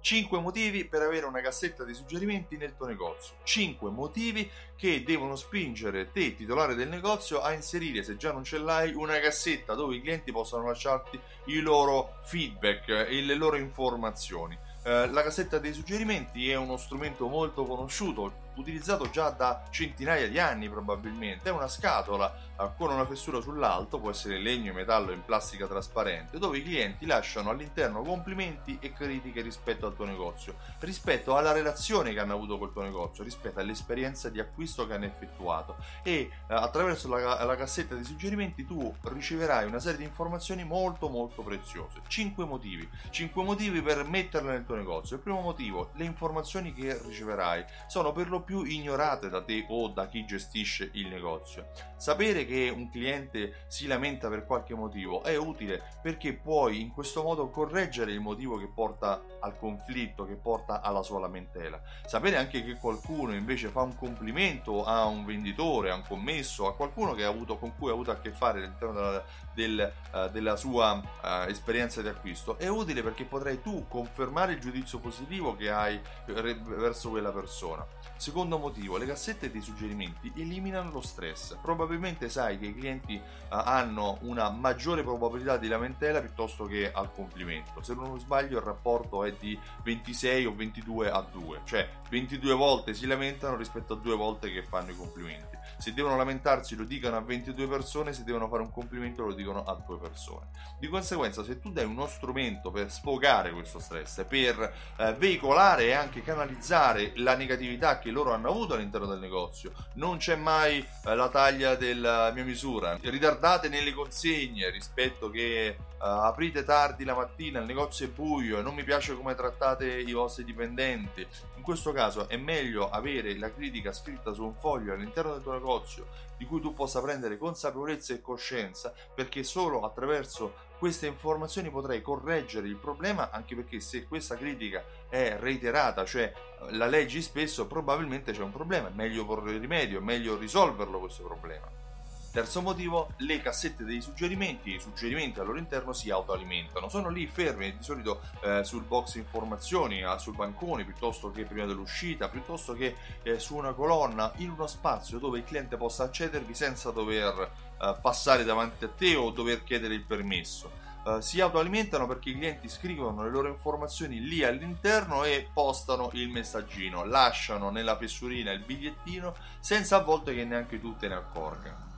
5 motivi per avere una cassetta di suggerimenti nel tuo negozio. 5 motivi che devono spingere te, titolare del negozio, a inserire, se già non ce l'hai, una cassetta dove i clienti possano lasciarti i loro feedback e le loro informazioni. Eh, la cassetta dei suggerimenti è uno strumento molto conosciuto, utilizzato già da centinaia di anni probabilmente. È una scatola con una fessura sull'alto, può essere legno, metallo, in plastica trasparente, dove i clienti lasciano all'interno complimenti e critiche rispetto al tuo negozio, rispetto alla relazione che hanno avuto col tuo negozio, rispetto all'esperienza di acquisto che hanno effettuato e eh, attraverso la, la cassetta di suggerimenti tu riceverai una serie di informazioni molto molto preziose. 5 motivi, 5 motivi per metterle nel tuo negozio. Il primo motivo, le informazioni che riceverai sono per lo più ignorate da te o da chi gestisce il negozio. Sapere che un cliente si lamenta per qualche motivo è utile perché puoi in questo modo correggere il motivo che porta al conflitto, che porta alla sua lamentela. Sapere anche che qualcuno invece fa un complimento a un venditore, a un commesso, a qualcuno avuto, con cui ha avuto a che fare all'interno della, del, uh, della sua uh, esperienza di acquisto è utile perché potrai tu confermare il giudizio positivo che hai verso quella persona. Secondo motivo, le cassette dei suggerimenti eliminano lo stress. Probabilmente sai che i clienti uh, hanno una maggiore probabilità di lamentela piuttosto che al complimento. Se non sbaglio il rapporto è di 26 o 22 a 2, cioè 22 volte si lamentano rispetto a 2 volte che fanno i complimenti. Se devono lamentarsi lo dicono a 22 persone, se devono fare un complimento lo dicono a 2 persone. Di conseguenza se tu dai uno strumento per sfogare questo stress, per eh, veicolare e anche canalizzare la negatività che loro hanno avuto all'interno del negozio, non c'è mai eh, la taglia della mia misura, ritardate nelle consegne rispetto che aprite tardi la mattina, il negozio è buio e non mi piace come trattate i vostri dipendenti. In questo caso è meglio avere la critica scritta su un foglio all'interno del tuo negozio di cui tu possa prendere consapevolezza e coscienza perché solo attraverso queste informazioni potrai correggere il problema anche perché se questa critica è reiterata, cioè la leggi spesso, probabilmente c'è un problema, è meglio porre rimedio, è meglio risolverlo questo problema. Terzo motivo, le cassette dei suggerimenti, i suggerimenti al loro interno si autoalimentano, sono lì fermi di solito eh, sul box informazioni, eh, sul bancone piuttosto che prima dell'uscita, piuttosto che eh, su una colonna, in uno spazio dove il cliente possa accedervi senza dover eh, passare davanti a te o dover chiedere il permesso. Uh, si autoalimentano perché i clienti scrivono le loro informazioni lì all'interno e postano il messaggino, lasciano nella fessurina il bigliettino senza a volte che neanche tu te ne accorga.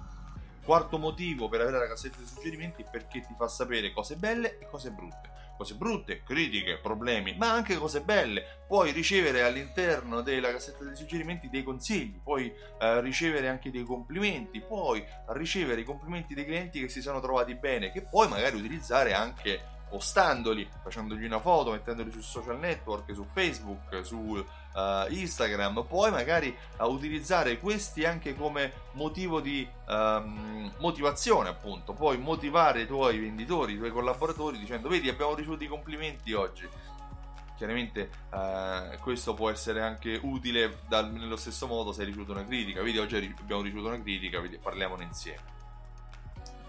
Quarto motivo per avere la cassetta dei suggerimenti è perché ti fa sapere cose belle e cose brutte. Cose brutte, critiche, problemi, ma anche cose belle. Puoi ricevere all'interno della cassetta dei suggerimenti dei consigli, puoi eh, ricevere anche dei complimenti, puoi ricevere i complimenti dei clienti che si sono trovati bene, che puoi magari utilizzare anche postandoli, facendogli una foto, mettendoli sui social network, su Facebook, su uh, Instagram, puoi magari uh, utilizzare questi anche come motivo di um, motivazione, appunto. Puoi motivare i tuoi venditori, i tuoi collaboratori dicendo: Vedi, abbiamo ricevuto i complimenti oggi. Chiaramente uh, questo può essere anche utile dal, nello stesso modo se hai ricevuto una critica. Vedi, oggi abbiamo ricevuto una critica, vedi, parliamone insieme.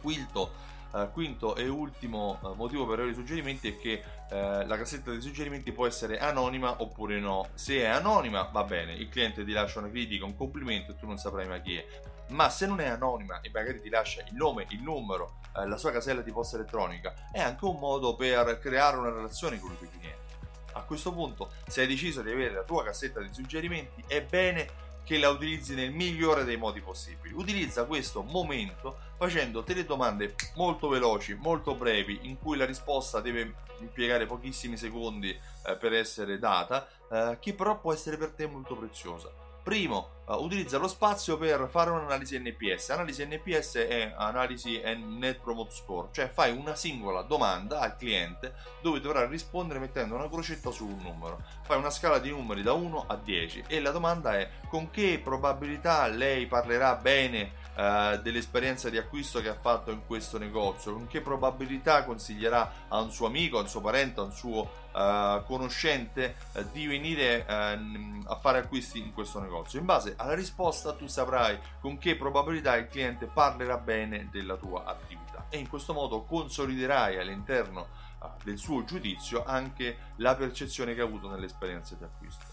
Quinto, Uh, quinto e ultimo uh, motivo per avere i suggerimenti è che uh, la cassetta dei suggerimenti può essere anonima oppure no. Se è anonima va bene, il cliente ti lascia una critica, un complimento e tu non saprai mai chi è. Ma se non è anonima e magari ti lascia il nome, il numero, la sua casella di posta elettronica, è anche un modo per creare una relazione con i tuoi clienti. A questo punto, se hai deciso di avere la tua cassetta di suggerimenti, è bene che la utilizzi nel migliore dei modi possibili. Utilizza questo momento facendo delle domande molto veloci, molto brevi, in cui la risposta deve impiegare pochissimi secondi eh, per essere data, eh, che però può essere per te molto preziosa. Primo, uh, utilizza lo spazio per fare un'analisi NPS. Analisi NPS è analisi Net Promote Score, cioè fai una singola domanda al cliente dove dovrà rispondere mettendo una crocetta su un numero. Fai una scala di numeri da 1 a 10 e la domanda è con che probabilità lei parlerà bene uh, dell'esperienza di acquisto che ha fatto in questo negozio, con che probabilità consiglierà a un suo amico, a un suo parente, a un suo uh, conoscente uh, di venire uh, a fare acquisti in questo negozio. In base alla risposta tu saprai con che probabilità il cliente parlerà bene della tua attività e in questo modo consoliderai all'interno del suo giudizio anche la percezione che ha avuto nell'esperienza di acquisto.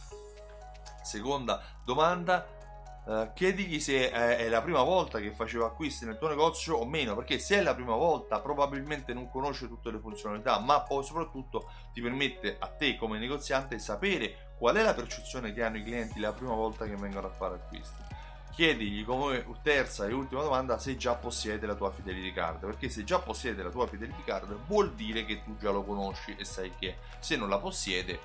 Seconda domanda, uh, chiedigli se è, è, la prima volta che faceva acquisti nel tuo negozio o meno, perché se è la prima volta probabilmente non conosce tutte le funzionalità, ma poi soprattutto ti permette a te come negoziante sapere qual è la percezione che hanno i clienti la prima volta che vengono a fare acquisti. Chiedigli come terza e ultima domanda se già possiede la tua fidelity card perché se già possiede la tua fidelity card vuol dire che tu già lo conosci e sai che se non la possiede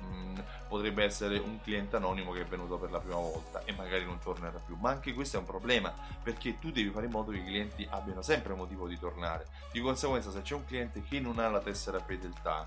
mh, mm, potrebbe essere un cliente anonimo che è venuto per la prima volta e magari non tornerà più. Ma anche questo è un problema perché tu devi fare in modo che i clienti abbiano sempre motivo di tornare. Di conseguenza se c'è un cliente che non ha la tessera fedeltà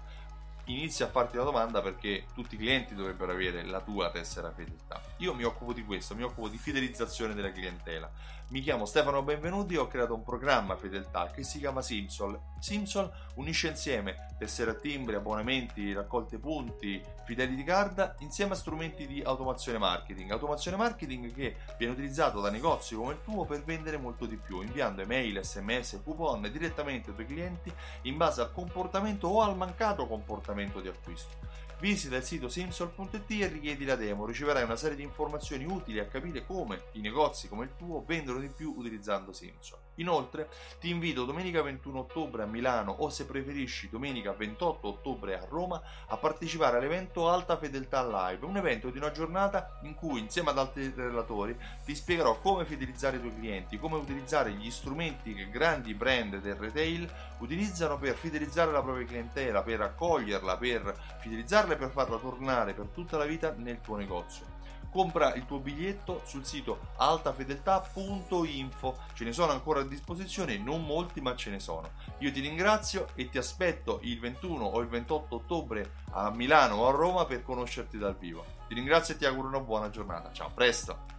inizia a farti la domanda perché tutti i clienti dovrebbero avere la tua tessera fedeltà. Io mi occupo di questo, mi occupo di fidelizzazione della clientela. Mi chiamo Stefano Benvenuti e ho creato un programma fedeltà che si chiama Simsol. Simsol unisce insieme tessere a timbri, abbonamenti, raccolte punti, fidelity card insieme a strumenti di automazione marketing. Automazione marketing che viene utilizzato da negozi come il tuo per vendere molto di più, inviando email, sms, coupon direttamente ai tuoi clienti in base al comportamento o al mancato comportamento di acquisto. Visita il sito simsol.it e richiedi la demo, riceverai una serie di informazioni utili a capire come i negozi come il tuo vendono di più utilizzando Simsol. Inoltre ti invito domenica 21 ottobre a Milano o se preferisci domenica 28 ottobre a Roma a partecipare all'evento Alta Fedeltà Live, un evento di una giornata in cui insieme ad altri relatori ti spiegherò come fidelizzare i tuoi clienti, come utilizzare gli strumenti che grandi brand del retail utilizzano per fidelizzare la propria clientela, per accoglierla, per fidelizzarla e per farla tornare per tutta la vita nel tuo negozio compra il tuo biglietto sul sito altafedeltà.info ce ne sono ancora a disposizione non molti ma ce ne sono. Io ti ringrazio e ti aspetto il 21 o il 28 ottobre a Milano o a Roma per conoscerti dal vivo. Ti ringrazio e ti auguro una buona giornata. Ciao presto